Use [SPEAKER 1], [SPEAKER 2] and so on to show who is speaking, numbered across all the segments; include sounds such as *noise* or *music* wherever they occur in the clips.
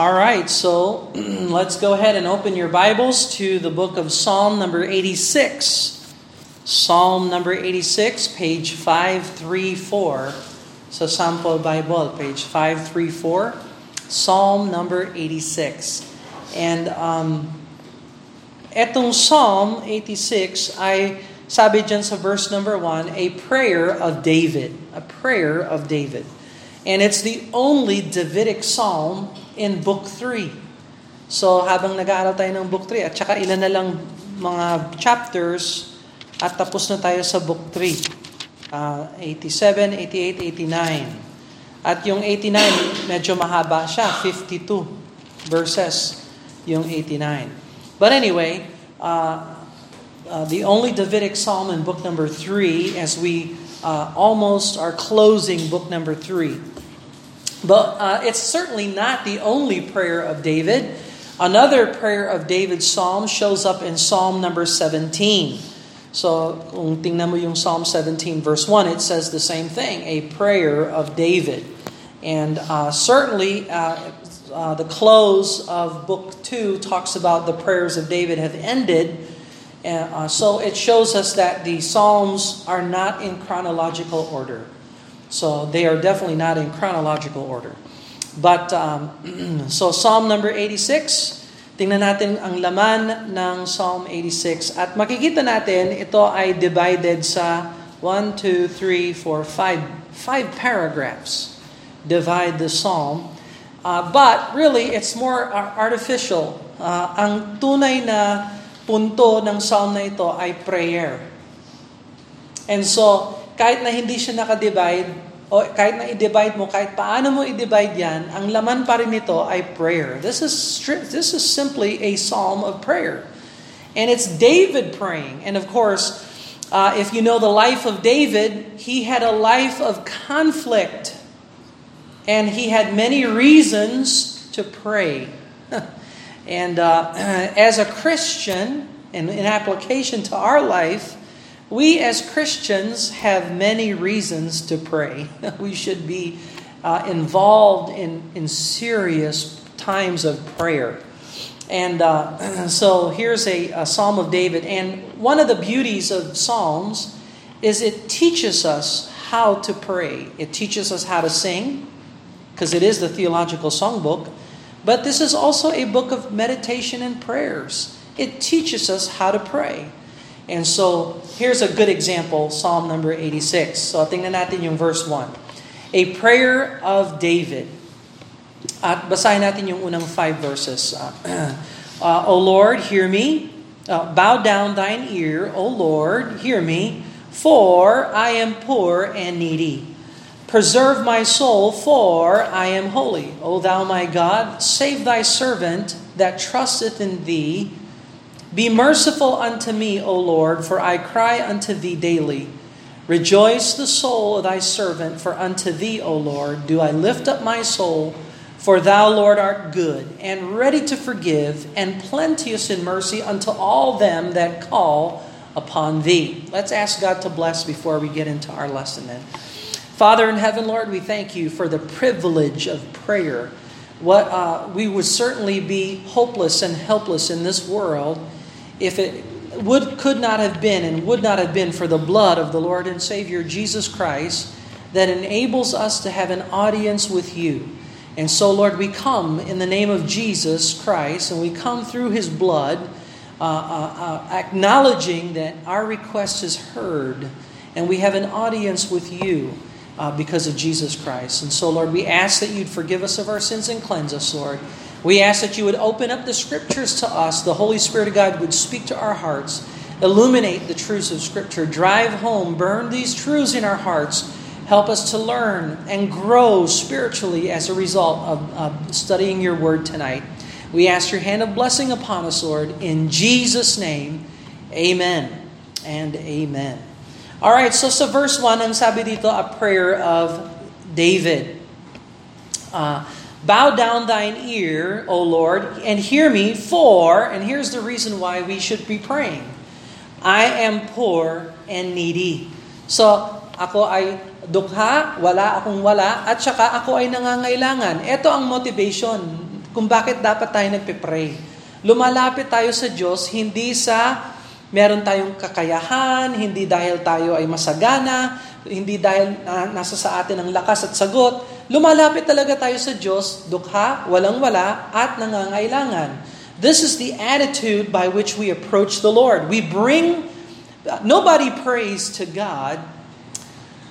[SPEAKER 1] All right, so *clears throat* let's go ahead and open your Bibles to the book of Psalm number 86. Psalm number 86, page 534. So sample Bible, page 534. Psalm number 86. And um, etong Psalm 86 ay sabi dyan sa verse number 1, a prayer of David. A prayer of David. And it's the only Davidic psalm in Book 3. So habang nag-aaral tayo ng Book 3 at saka ilan na lang mga chapters at tapos na tayo sa Book 3. Uh, 87, 88, 89. At yung 89, medyo mahaba siya, 52 verses yung 89. But anyway, uh, uh, the only Davidic psalm in book number 3 as we uh, almost are closing book number 3. But uh, it's certainly not the only prayer of David. Another prayer of David's psalm shows up in Psalm number 17. So, kung tingnan mo yung Psalm 17 verse 1, it says the same thing, a prayer of David. And uh, certainly, uh, uh, the close of book 2 talks about the prayers of David have ended. Uh, so it shows us that the Psalms are not in chronological order. So they are definitely not in chronological order. But, um, *clears throat* so Psalm number 86, tingnan natin ang laman ng Psalm 86. At makikita natin, ito ay divided sa 1, 2, 3, 4, 5, 5 paragraphs. Divide the Psalm. Uh, but really, it's more artificial. Uh, ang tunay na punto ng Psalm na ito ay prayer. And so, kahit na hindi siya nakadivide, o kahit na i-divide mo, kahit paano mo i-divide yan, ang laman pa rin nito ay prayer. This is, this is simply a psalm of prayer. And it's David praying. And of course, uh, if you know the life of David, he had a life of conflict. And he had many reasons to pray. *laughs* and uh, *clears throat* as a Christian, and in application to our life, we as Christians have many reasons to pray. *laughs* we should be uh, involved in, in serious times of prayer. And uh, *clears throat* so here's a, a Psalm of David. And one of the beauties of Psalms is it teaches us how to pray. It teaches us how to sing, because it is the theological songbook. But this is also a book of meditation and prayers. It teaches us how to pray. And so, here's a good example, Psalm number 86. So, tingnan natin yung verse 1. A prayer of David. At basahin natin yung unang five verses. Uh, *clears throat* uh, o Lord, hear me. Uh, bow down thine ear, O Lord, hear me. For I am poor and needy. Preserve my soul, for I am holy. O thou my God, save thy servant that trusteth in thee. Be merciful unto me, O Lord, for I cry unto thee daily. Rejoice the soul of thy servant, for unto thee, O Lord, do I lift up my soul. For thou, Lord, art good, and ready to forgive, and plenteous in mercy unto all them that call upon thee. Let's ask God to bless before we get into our lesson then. Father in heaven, Lord, we thank you for the privilege of prayer. What uh, we would certainly be hopeless and helpless in this world if it would could not have been and would not have been for the blood of the Lord and Savior Jesus Christ that enables us to have an audience with you. And so, Lord, we come in the name of Jesus Christ, and we come through His blood, uh, uh, uh, acknowledging that our request is heard, and we have an audience with you uh, because of Jesus Christ. And so, Lord, we ask that you'd forgive us of our sins and cleanse us, Lord. We ask that you would open up the scriptures to us. The Holy Spirit of God would speak to our hearts, illuminate the truths of Scripture, drive home, burn these truths in our hearts. Help us to learn and grow spiritually as a result of, of studying your word tonight. We ask your hand of blessing upon us, Lord. In Jesus' name, amen and amen. All right, so sa verse 1, ang sabi dito, a prayer of David. Uh, Bow down thine ear, O Lord, and hear me, for, and here's the reason why we should be praying. I am poor and needy. So, ako ay dukha, wala akong wala, at saka ako ay nangangailangan. Ito ang motivation kung bakit dapat tayo nagpe-pray. Lumalapit tayo sa Diyos hindi sa meron tayong kakayahan, hindi dahil tayo ay masagana, hindi dahil uh, nasa sa atin ang lakas at sagot. Lumalapit talaga tayo sa Diyos, dukha, walang-wala, at nangangailangan. This is the attitude by which we approach the Lord. We bring, nobody prays to God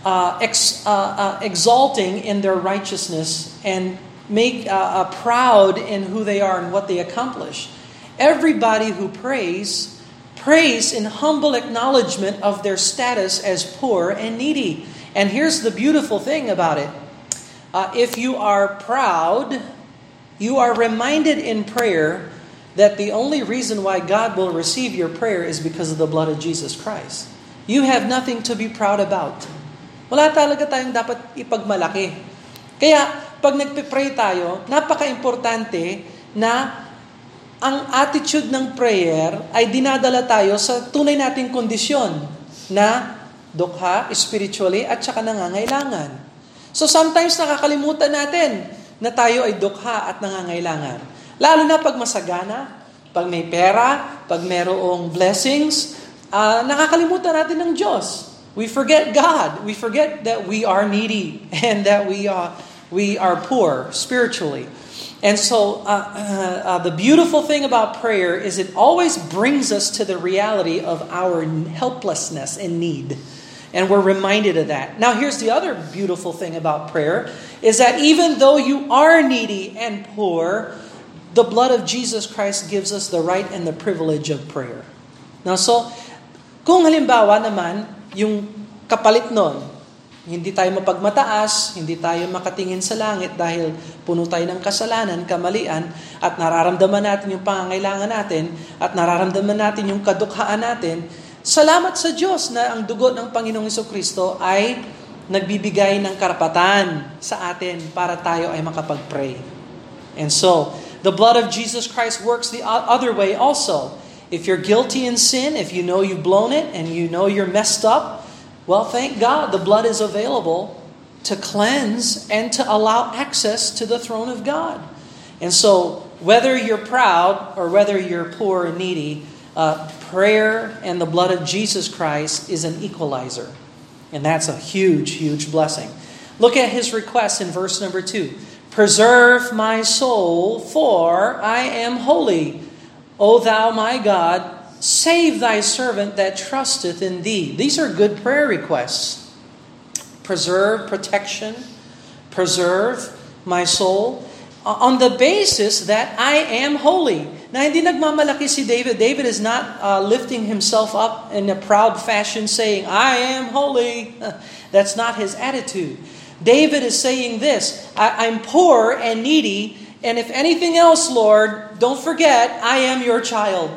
[SPEAKER 1] uh, ex, uh, uh, exalting in their righteousness and make uh, uh, proud in who they are and what they accomplish. Everybody who prays, prays in humble acknowledgement of their status as poor and needy. And here's the beautiful thing about it. Uh, if you are proud, you are reminded in prayer that the only reason why God will receive your prayer is because of the blood of Jesus Christ. You have nothing to be proud about. Wala talaga tayong dapat ipagmalaki. Kaya, pag nagpe-pray tayo, napaka-importante na ang attitude ng prayer ay dinadala tayo sa tunay nating kondisyon na dukha, spiritually, at saka nangangailangan. So sometimes nakakalimutan natin na tayo ay dukha at nangangailangan. Lalo na pag masagana, pag may pera, pag merong blessings, uh, nakakalimutan natin ng Diyos. We forget God. We forget that we are needy *laughs* and that we are, we are poor spiritually. And so, uh, uh, uh, the beautiful thing about prayer is it always brings us to the reality of our helplessness and need. And we're reminded of that. Now, here's the other beautiful thing about prayer is that even though you are needy and poor, the blood of Jesus Christ gives us the right and the privilege of prayer. Now, so, kung halimbawa naman, yung kapalit nun, hindi tayo mapagmataas, hindi tayo makatingin sa langit dahil puno tayo ng kasalanan, kamalian, at nararamdaman natin yung pangangailangan natin, at nararamdaman natin yung kadukhaan natin, salamat sa Diyos na ang dugo ng Panginoong Kristo ay nagbibigay ng karapatan sa atin para tayo ay makapag-pray. And so, The blood of Jesus Christ works the other way also. If you're guilty in sin, if you know you've blown it and you know you're messed up, well, thank God the blood is available to cleanse and to allow access to the throne of God. And so, whether you're proud or whether you're poor and needy, uh, prayer and the blood of Jesus Christ is an equalizer. And that's a huge, huge blessing. Look at his request in verse number two. Preserve my soul, for I am holy. O thou my God, save thy servant that trusteth in thee. These are good prayer requests. Preserve, protection, preserve my soul on the basis that I am holy. Na hindi nagmamalaki si David. David is not uh, lifting himself up in a proud fashion saying, I am holy. *laughs* That's not his attitude. David is saying this I, am poor and needy, and if anything else, Lord, don't forget, I am your child.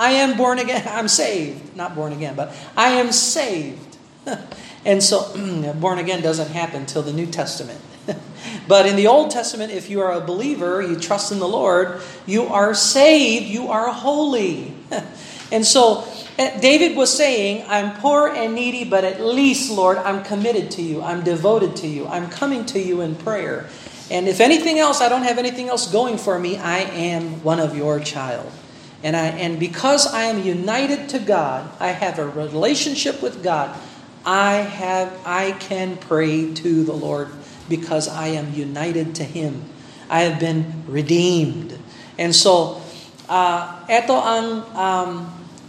[SPEAKER 1] I am born again. *laughs* I'm saved. Not born again, but I am saved. *laughs* and so, *clears throat* born again doesn't happen till the New Testament. *laughs* but in the Old Testament, if you are a believer, you trust in the Lord, you are saved, you are holy. *laughs* and so, Eh, David was saying, I'm poor and needy, but at least, Lord, I'm committed to you. I'm devoted to you. I'm coming to you in prayer. And if anything else, I don't have anything else going for me, I am one of your child. And, I, and because I am united to God, I have a relationship with God, I, have, I can pray to the Lord because I am united to Him. I have been redeemed. And so, uh, ito ang um,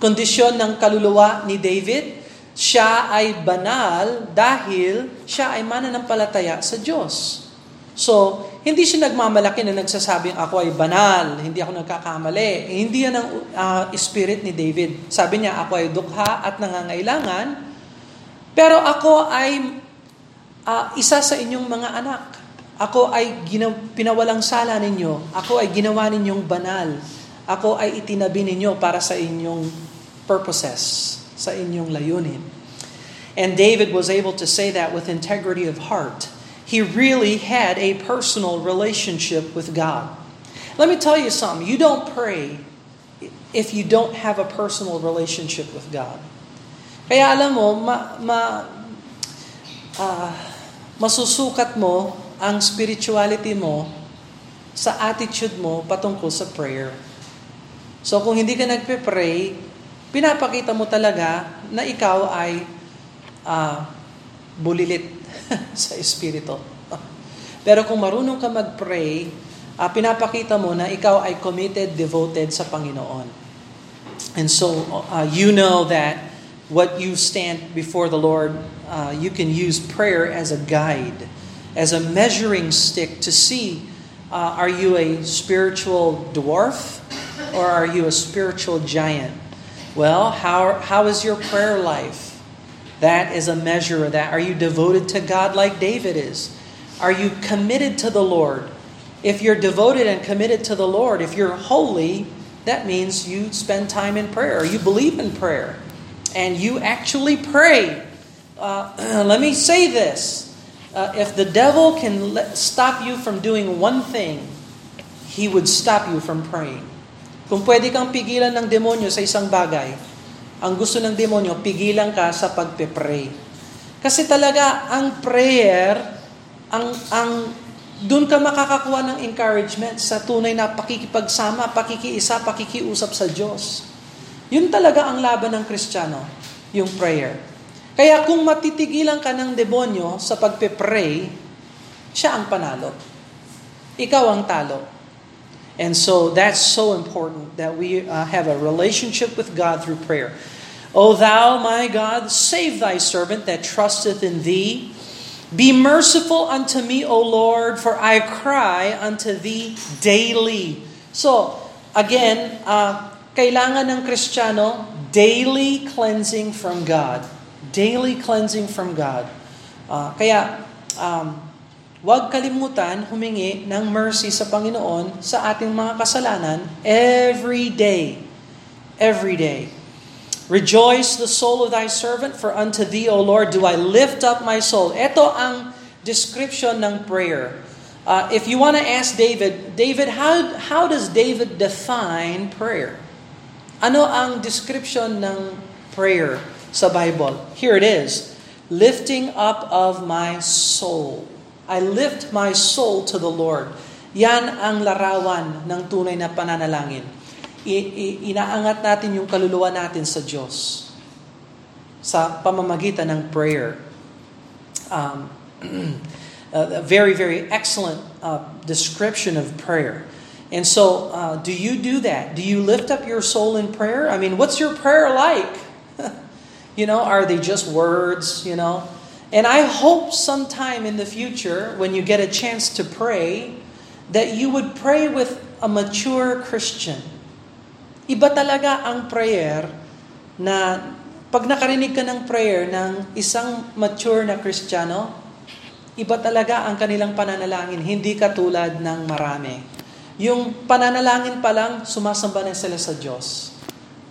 [SPEAKER 1] kondisyon ng kaluluwa ni David, siya ay banal dahil siya ay mananampalataya sa Diyos. So, hindi siya nagmamalaki na nagsasabing ako ay banal, hindi ako nagkakamali. Eh, hindi yan ang uh, spirit ni David. Sabi niya, ako ay dukha at nangangailangan, pero ako ay uh, isa sa inyong mga anak. Ako ay ginaw, pinawalang sala ninyo. Ako ay ginawa ninyong banal. Ako ay itinabi ninyo para sa inyong purposes, sa inyong layunin. And David was able to say that with integrity of heart. He really had a personal relationship with God. Let me tell you something. You don't pray if you don't have a personal relationship with God. Kaya alam mo, ma, ma, uh, masusukat mo ang spirituality mo sa attitude mo patungkol sa prayer. So kung hindi ka nagpe-pray, pinapakita mo talaga na ikaw ay uh, bulilit *laughs* sa espiritu. Pero kung marunong ka mag-pray, uh, pinapakita mo na ikaw ay committed, devoted sa Panginoon. And so uh, you know that what you stand before the Lord, uh, you can use prayer as a guide, as a measuring stick to see uh, are you a spiritual dwarf or are you a spiritual giant? Well, how, how is your prayer life? That is a measure of that. Are you devoted to God like David is? Are you committed to the Lord? If you're devoted and committed to the Lord, if you're holy, that means you spend time in prayer. You believe in prayer. And you actually pray. Uh, *clears throat* let me say this uh, if the devil can let, stop you from doing one thing, he would stop you from praying. Kung pwede kang pigilan ng demonyo sa isang bagay, ang gusto ng demonyo, pigilan ka sa pagpe-pray. Kasi talaga, ang prayer, ang, ang doon ka makakakuha ng encouragement sa tunay na pakikipagsama, pakikiisa, pakikiusap sa Diyos. Yun talaga ang laban ng Kristiyano, yung prayer. Kaya kung matitigilan ka ng demonyo sa pagpe-pray, siya ang panalo. Ikaw ang talo. And so that's so important that we uh, have a relationship with God through prayer. O thou, my God, save thy servant that trusteth in thee. Be merciful unto me, O Lord, for I cry unto thee daily. So, again, uh, kailangan ng Kristiyano daily cleansing from God daily cleansing from God. Uh, kaya, um, huwag kalimutan humingi ng mercy sa Panginoon sa ating mga kasalanan every day. Every day. Rejoice the soul of thy servant, for unto thee, O Lord, do I lift up my soul. Ito ang description ng prayer. Uh, if you want to ask David, David, how, how does David define prayer? Ano ang description ng prayer? sa Bible. Here it is. Lifting up of my soul. I lift my soul to the Lord. Yan ang larawan ng tunay na pananalangin. I- i- inaangat natin yung kaluluwa natin sa Diyos sa pamamagitan ng prayer. Um, *clears throat* a very, very excellent uh, description of prayer. And so, uh, do you do that? Do you lift up your soul in prayer? I mean, what's your prayer like? *laughs* You know, are they just words, you know? And I hope sometime in the future, when you get a chance to pray, that you would pray with a mature Christian. Iba talaga ang prayer na pag nakarinig ka ng prayer ng isang mature na Kristiyano, iba talaga ang kanilang pananalangin, hindi katulad ng marami. Yung pananalangin pa lang, sumasamba na sila sa Diyos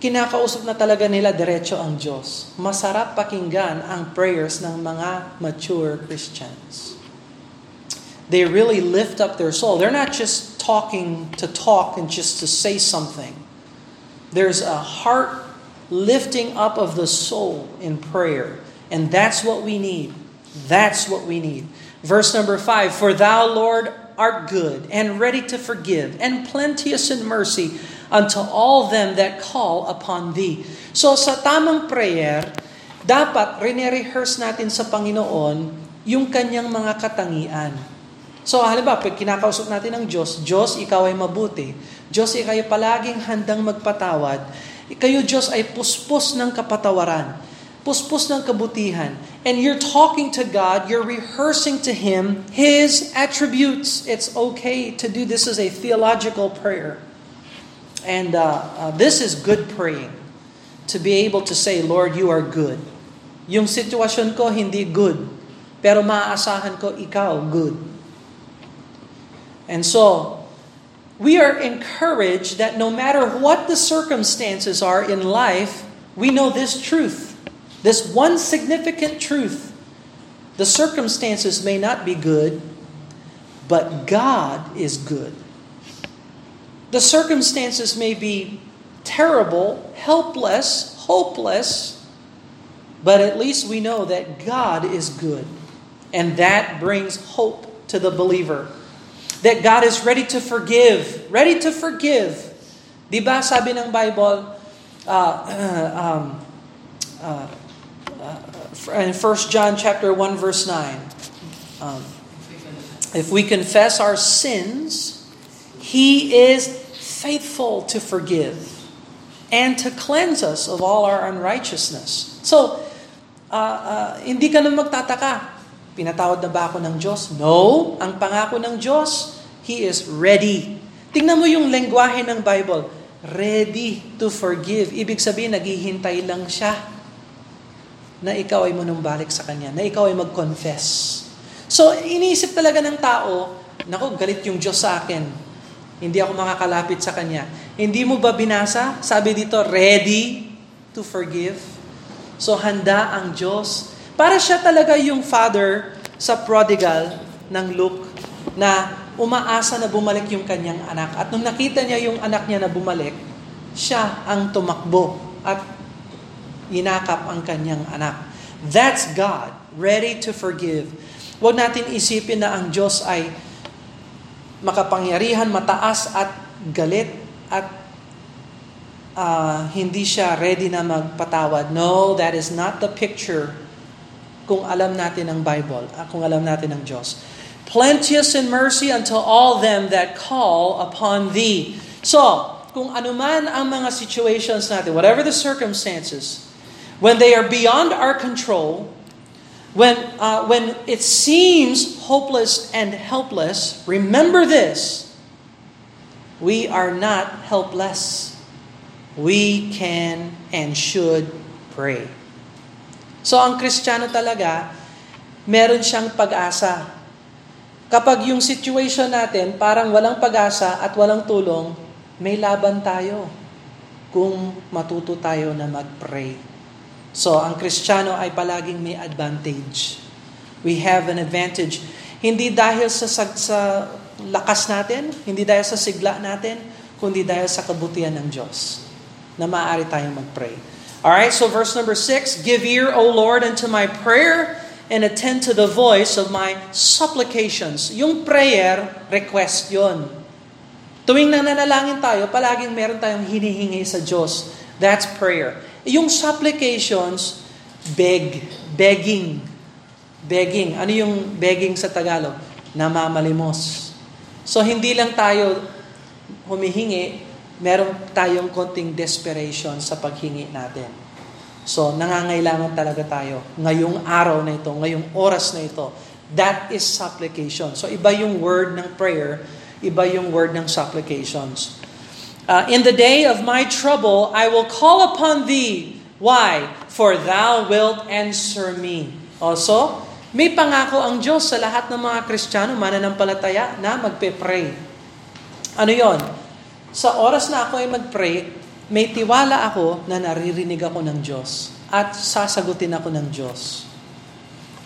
[SPEAKER 1] kinakausap na talaga nila diretso ang Diyos. Masarap pakinggan ang prayers ng mga mature Christians. They really lift up their soul. They're not just talking to talk and just to say something. There's a heart lifting up of the soul in prayer. And that's what we need. That's what we need. Verse number five For thou, Lord, art good and ready to forgive and plenteous in mercy unto all them that call upon Thee. So sa tamang prayer, dapat rene-rehearse natin sa Panginoon yung kanyang mga katangian. So halimbawa, pag kinakausap natin ng Diyos, Diyos, ikaw ay mabuti. Diyos, ikaw ay palaging handang magpatawad. Kayo, Diyos, ay puspos ng kapatawaran. Puspos ng kabutihan. And you're talking to God, you're rehearsing to Him His attributes. It's okay to do this as a theological prayer. And uh, uh, this is good praying. To be able to say, Lord, you are good. Yung sitwasyon ko hindi good. Pero maaasahan ko ikaw good. And so, we are encouraged that no matter what the circumstances are in life, we know this truth. This one significant truth. The circumstances may not be good, but God is good. The circumstances may be terrible, helpless, hopeless, but at least we know that God is good. And that brings hope to the believer. That God is ready to forgive. Ready to forgive. Di ba sabi ng Bible, uh, *clears throat* um, uh, in 1 John chapter 1 verse 9, um, if we confess our sins, He is faithful to forgive and to cleanse us of all our unrighteousness. So, uh, uh, hindi ka na magtataka. Pinatawad na ba ako ng Diyos? No. Ang pangako ng Diyos, He is ready. Tingnan mo yung lengguwahe ng Bible. Ready to forgive. Ibig sabihin, naghihintay lang siya na ikaw ay manumbalik sa Kanya, na ikaw ay mag-confess. So, iniisip talaga ng tao, nako, galit yung Diyos sa akin. Hindi ako makakalapit sa Kanya. Hindi mo ba binasa? Sabi dito, ready to forgive. So, handa ang Diyos. Para siya talaga yung father sa prodigal ng Luke na umaasa na bumalik yung kanyang anak. At nung nakita niya yung anak niya na bumalik, siya ang tumakbo at inakap ang kanyang anak. That's God, ready to forgive. Huwag natin isipin na ang Diyos ay makapangyarihan, mataas at galit at uh, hindi siya ready na magpatawad. No, that is not the picture kung alam natin ang Bible, uh, kung alam natin ang Diyos. Plenteous in mercy unto all them that call upon thee. So, kung anuman ang mga situations natin, whatever the circumstances, when they are beyond our control, When, uh, when it seems hopeless and helpless, remember this we are not helpless. We can and should pray. So, ang Kristiyano talaga, meron siyang pag-asa. Kapag yung situation natin parang walang pag-asa at walang tulong, may laban tayo kung matuto tayo na mag-pray. So, ang Kristiyano ay palaging may advantage. We have an advantage. Hindi dahil sa, sa, sa lakas natin, hindi dahil sa sigla natin, kundi dahil sa kabutihan ng Diyos na maaari tayong mag-pray. Alright, so verse number 6, Give ear, O Lord, unto my prayer, and attend to the voice of my supplications. Yung prayer, request yon. Tuwing nananalangin tayo, palaging meron tayong hinihingi sa Diyos. That's prayer. Yung supplications, beg, begging. Begging. Ano yung begging sa Tagalog? Namamalimos. So hindi lang tayo humihingi, meron tayong konting desperation sa paghingi natin. So nangangailangan talaga tayo ngayong araw na ito, ngayong oras na ito. That is supplication. So iba yung word ng prayer, iba yung word ng supplications. Uh, in the day of my trouble, I will call upon thee. Why? For thou wilt answer me. Also, may pangako ang Diyos sa lahat ng mga Kristiyano, mananampalataya, na magpe-pray. Ano yon? Sa oras na ako ay mag-pray, may tiwala ako na naririnig ako ng Diyos at sasagutin ako ng Diyos.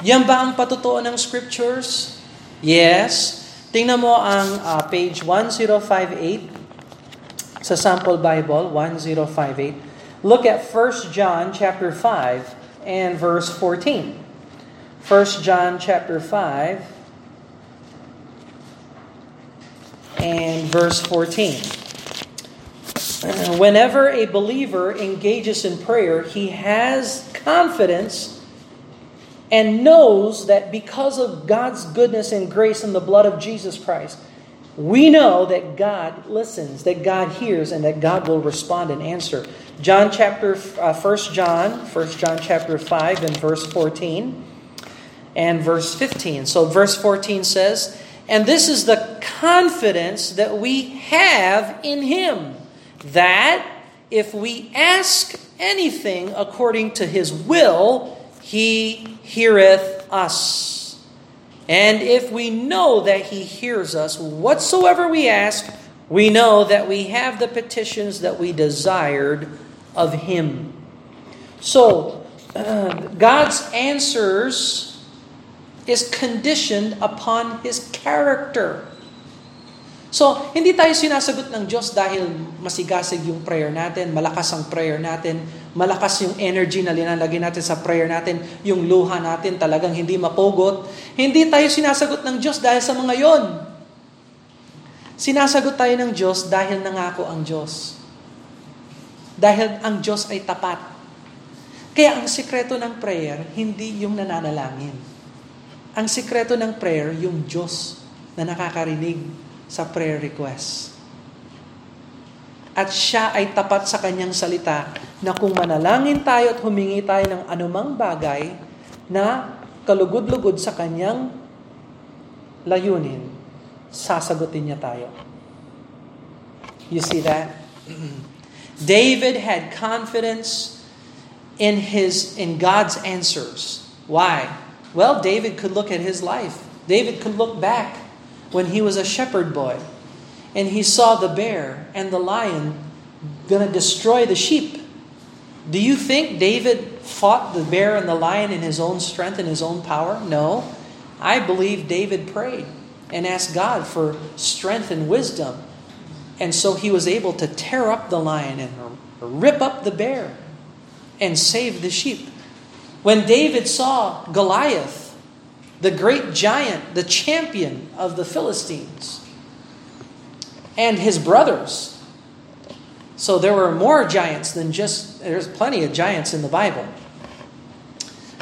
[SPEAKER 1] Yan ba ang patutuo ng scriptures? Yes. Tingnan mo ang uh, page 1058 sa sample Bible 1058. Look at 1 John chapter 5 and verse 14. 1 John chapter 5 and verse 14. Whenever a believer engages in prayer, he has confidence and knows that because of God's goodness and grace and the blood of Jesus Christ, we know that God listens, that God hears, and that God will respond and answer. John chapter, uh, 1 John, 1 John chapter 5 and verse 14 and verse 15. So verse 14 says, And this is the confidence that we have in Him, that if we ask anything according to His will, He heareth us. And if we know that He hears us, whatsoever we ask, we know that we have the petitions that we desired of Him. So, uh, God's answers is conditioned upon His character. So, hindi tayo sinasagot ng Diyos dahil masigasig yung prayer natin, malakas ang prayer natin, malakas yung energy na linalagay natin sa prayer natin, yung luha natin talagang hindi mapugot. Hindi tayo sinasagot ng Diyos dahil sa mga yon. Sinasagot tayo ng Diyos dahil nangako ang Diyos. Dahil ang Diyos ay tapat. Kaya ang sikreto ng prayer, hindi yung nananalangin. Ang sikreto ng prayer, yung Diyos na nakakarinig sa prayer request. At siya ay tapat sa kanyang salita na kung manalangin tayo at humingi tayo ng anumang bagay na kalugod-lugod sa kanyang layunin, sasagutin niya tayo. You see that? *clears throat* David had confidence in his in God's answers. Why? Well, David could look at his life. David could look back when he was a shepherd boy and he saw the bear and the lion going to destroy the sheep. Do you think David fought the bear and the lion in his own strength and his own power? No. I believe David prayed and asked God for strength and wisdom. And so he was able to tear up the lion and rip up the bear and save the sheep. When David saw Goliath, the great giant, the champion of the Philistines, and his brothers, so there were more giants than just, there's plenty of giants in the Bible.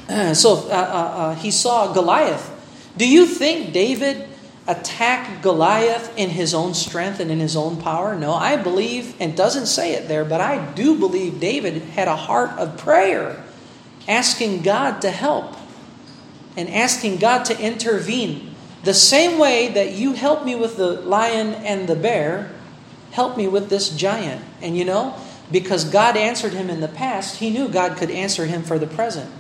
[SPEAKER 1] *clears throat* so uh, uh, uh, he saw Goliath. Do you think David attacked Goliath in his own strength and in his own power? No, I believe, and doesn't say it there, but I do believe David had a heart of prayer, asking God to help and asking God to intervene. The same way that you helped me with the lion and the bear, help me with this giant. And you know, because God answered him in the past, he knew God could answer him for the present.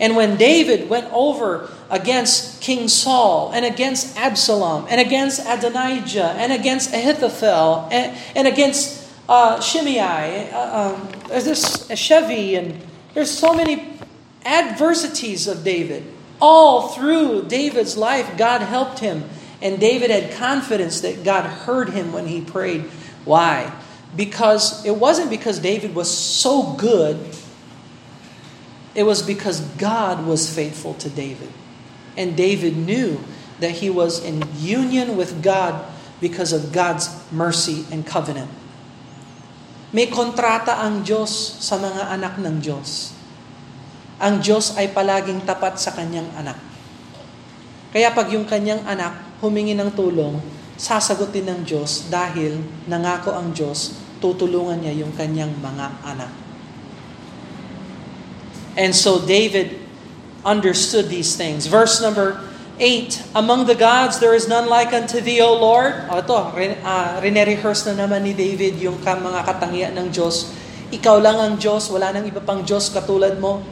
[SPEAKER 1] And when David went over against King Saul and against Absalom and against Adonijah and against Ahithophel and, and against uh, Shimei, uh, um, there's Chevy, and there's so many adversities of David. All through David's life, God helped him. And David had confidence that God heard him when he prayed. Why? Because it wasn't because David was so good it was because God was faithful to David. And David knew that he was in union with God because of God's mercy and covenant. May kontrata ang Diyos sa mga anak ng Diyos. Ang Diyos ay palaging tapat sa kanyang anak. Kaya pag yung kanyang anak humingi ng tulong, sasagutin ng Diyos dahil nangako ang Diyos, tutulungan niya yung kanyang mga anak. And so David understood these things. Verse number 8, Among the gods there is none like unto thee, O Lord. O ito, uh, rine-rehearse na naman ni David yung mga katangian ng Diyos. Ikaw lang ang Diyos, wala nang iba pang Diyos katulad mo.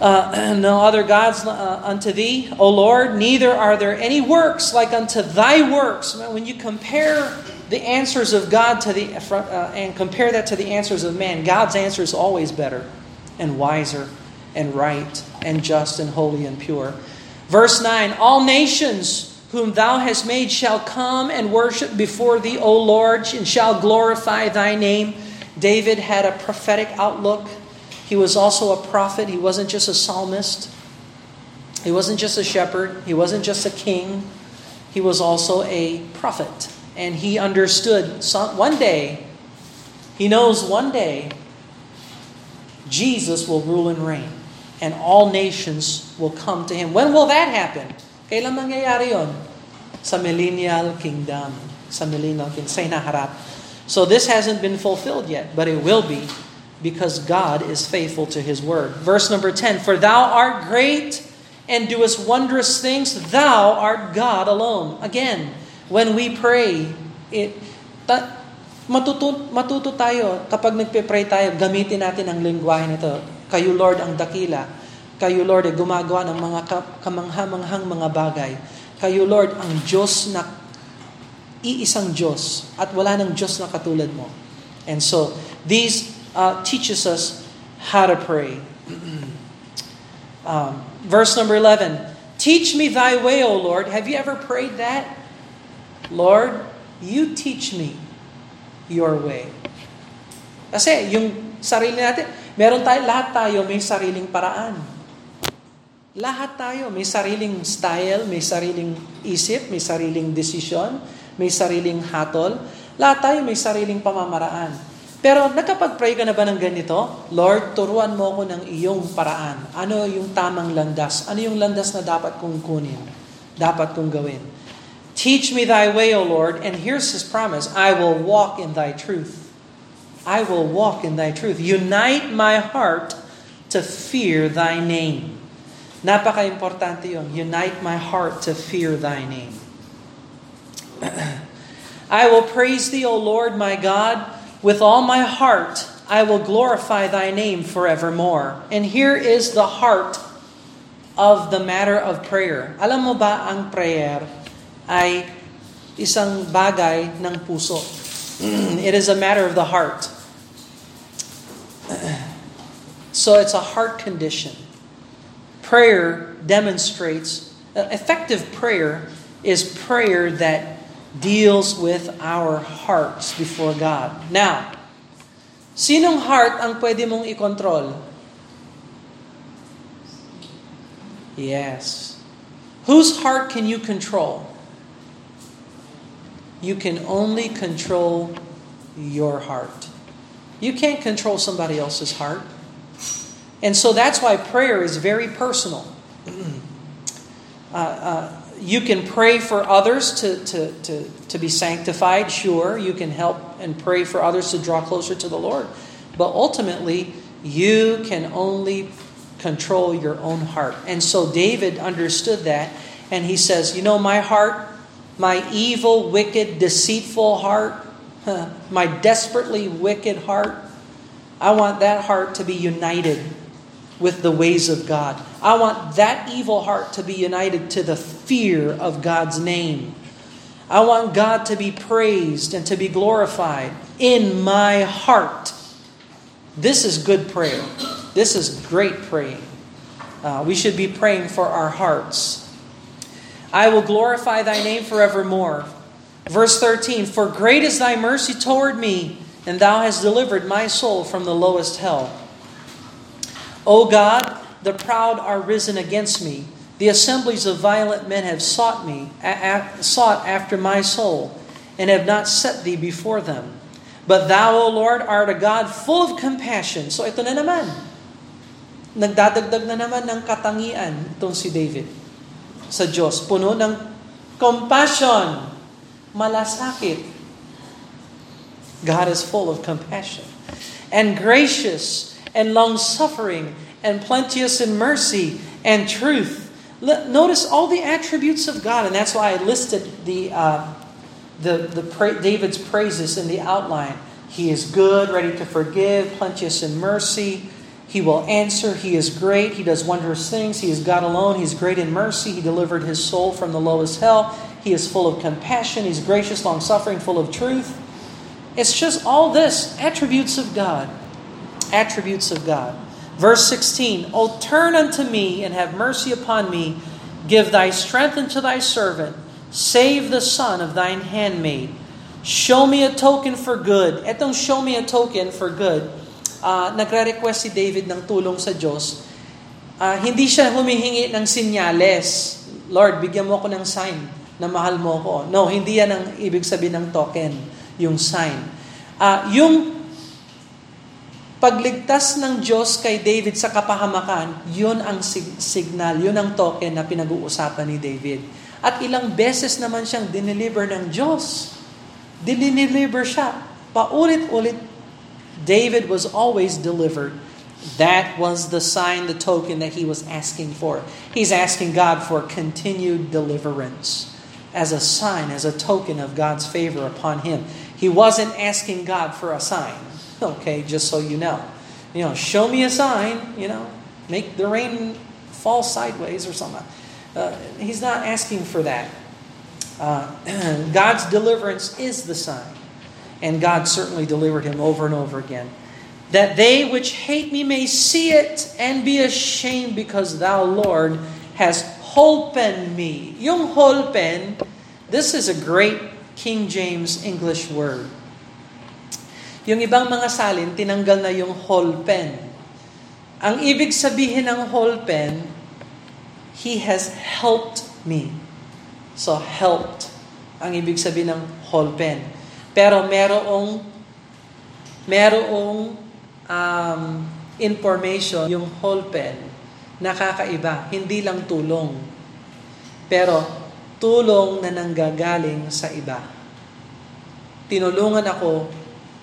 [SPEAKER 1] Uh, *clears throat* no other gods uh, unto thee, O Lord, neither are there any works like unto thy works. When you compare the answers of God to the uh, and compare that to the answers of man, God's answer is always better and wiser and right and just and holy and pure. Verse 9 All nations whom thou hast made shall come and worship before thee, O Lord, and shall glorify thy name. David had a prophetic outlook. He was also a prophet. He wasn't just a psalmist. He wasn't just a shepherd. He wasn't just a king. He was also a prophet. And he understood some, one day, he knows one day Jesus will rule and reign, and all nations will come to Him. When will that happen? Kailan mangyayari yon? Sa millennial kingdom. Sa millennial kingdom. Sa. So this hasn't been fulfilled yet, but it will be because God is faithful to His word. Verse number 10 For thou art great and doest wondrous things, thou art God alone. Again, when we pray, it, ta, matuto, matuto tayo kapag nagpe-pray tayo, gamitin natin ang lingwahe nito. Kayo Lord ang dakila. Kayo Lord ay gumagawa ng mga kamangha-manghang mga bagay. Kayo Lord ang Diyos na iisang Diyos at wala nang Diyos na katulad mo. And so, these uh, teaches us how to pray. um, verse number 11, Teach me thy way, O Lord. Have you ever prayed that? Lord, you teach me your way. Kasi yung sarili natin, meron tayo, lahat tayo may sariling paraan. Lahat tayo may sariling style, may sariling isip, may sariling desisyon. may sariling hatol. Lahat tayo may sariling pamamaraan. Pero nakapag-pray ka na ba ng ganito? Lord, turuan mo ako ng iyong paraan. Ano yung tamang landas? Ano yung landas na dapat kong kunin? Dapat kong gawin? Teach me thy way, O Lord, and here's his promise, I will walk in thy truth. I will walk in thy truth. Unite my heart to fear thy name. Napaka-importante yun. Unite my heart to fear thy name. *clears throat* I will praise thee, O Lord my God, with all my heart. I will glorify thy name forevermore. And here is the heart of the matter of prayer. Alam mo ba ang prayer ay isang bagay ng puso. *clears throat* It is a matter of the heart. *clears throat* So it's a heart condition. Prayer demonstrates, effective prayer is prayer that deals with our hearts before God. Now, sinong heart ang pwede mong i-control? Yes. Whose heart can you control? You can only control your heart. You can't control somebody else's heart. And so that's why prayer is very personal. *clears throat* uh, uh, you can pray for others to, to, to, to be sanctified, sure. You can help and pray for others to draw closer to the Lord. But ultimately, you can only control your own heart. And so David understood that, and he says, You know, my heart, my evil, wicked, deceitful heart, *laughs* my desperately wicked heart, I want that heart to be united with the ways of God. I want that evil heart to be united to the fear of God's name. I want God to be praised and to be glorified in my heart. This is good prayer. This is great praying. Uh, we should be praying for our hearts. I will glorify thy name forevermore. Verse 13 For great is thy mercy toward me, and thou hast delivered my soul from the lowest hell. O God, the proud are risen against me. The assemblies of violent men have sought me, sought after my soul, and have not set thee before them. But thou, O Lord, art a God full of compassion. So ito na naman. Nagdadagdag na naman ng katangian itong si David sa Diyos. Puno ng compassion, malasakit. God is full of compassion. And gracious, and long suffering and plenteous in mercy and truth. Notice all the attributes of God, and that's why I listed the uh, the the pra- David's praises in the outline. He is good, ready to forgive, plenteous in mercy. He will answer. He is great. He does wondrous things. He is God alone. He's great in mercy. He delivered his soul from the lowest hell. He is full of compassion. He's gracious, long suffering, full of truth. It's just all this attributes of God attributes of God. Verse 16, O turn unto me and have mercy upon me. Give thy strength unto thy servant. Save the son of thine handmaid. Show me a token for good. Etong show me a token for good, uh, nagre-request si David ng tulong sa Diyos. Uh, hindi siya humihingi ng sinyales. Lord, bigyan mo ako ng sign na mahal mo ako. No, hindi yan ang ibig sabihin ng token, yung sign. Uh, yung pagligtas ng Diyos kay David sa kapahamakan, yun ang sig- signal, yun ang token na pinag-uusapan ni David. At ilang beses naman siyang dineliver ng Diyos. Dineliver siya. Paulit-ulit. David was always delivered. That was the sign, the token that he was asking for. He's asking God for continued deliverance as a sign, as a token of God's favor upon him. He wasn't asking God for a sign. *laughs* Okay, just so you know. You know, show me a sign, you know, make the rain fall sideways or something. Uh, he's not asking for that. Uh, *clears throat* God's deliverance is the sign. And God certainly delivered him over and over again. That they which hate me may see it and be ashamed because thou, Lord, has holpen me. Yung holpen, this is a great King James English word. Yung ibang mga salin, tinanggal na yung whole pen. Ang ibig sabihin ng whole pen, He has helped me. So, helped. ang ibig sabihin ng whole pen. Pero merong merong um, information yung whole pen nakakaiba, hindi lang tulong. Pero tulong na nanggagaling sa iba. Tinulungan ako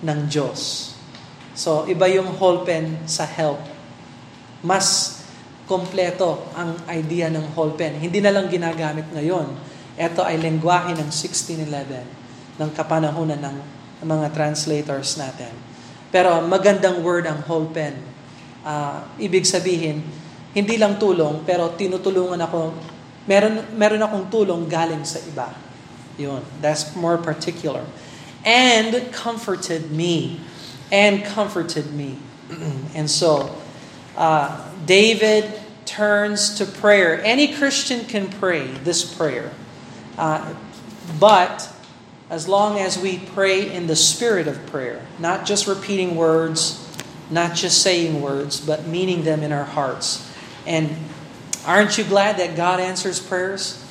[SPEAKER 1] ng Diyos. So, iba yung whole pen sa help. Mas kompleto ang idea ng whole pen. Hindi na lang ginagamit ngayon. Ito ay lengguwahe ng 1611 ng kapanahunan ng mga translators natin. Pero magandang word ang whole pen. Uh, ibig sabihin, hindi lang tulong, pero tinutulungan ako, meron, meron akong tulong galing sa iba. Yun, that's more particular. And comforted me. And comforted me. *clears throat* and so, uh, David turns to prayer. Any Christian can pray this prayer. Uh, but as long as we pray in the spirit of prayer, not just repeating words, not just saying words, but meaning them in our hearts. And aren't you glad that God answers prayers?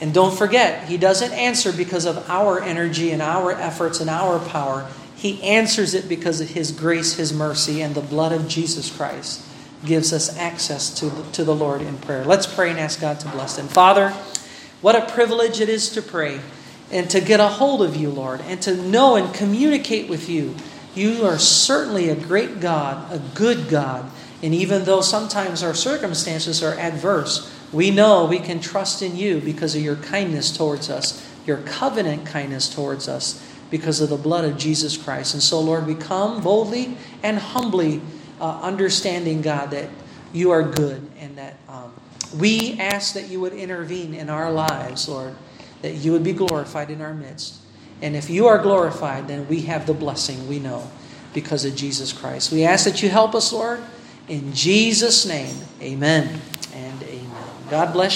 [SPEAKER 1] And don't forget, He doesn't answer because of our energy and our efforts and our power. He answers it because of His grace, His mercy, and the blood of Jesus Christ gives us access to, to the Lord in prayer. Let's pray and ask God to bless them. Father, what a privilege it is to pray and to get a hold of you, Lord, and to know and communicate with you. You are certainly a great God, a good God. And even though sometimes our circumstances are adverse, we know we can trust in you because of your kindness towards us, your covenant kindness towards us because of the blood of Jesus Christ. And so, Lord, we come boldly and humbly uh, understanding, God, that you are good and that um, we ask that you would intervene in our lives, Lord, that you would be glorified in our midst. And if you are glorified, then we have the blessing we know because of Jesus Christ. We ask that you help us, Lord. In Jesus' name, amen amen. God bless you.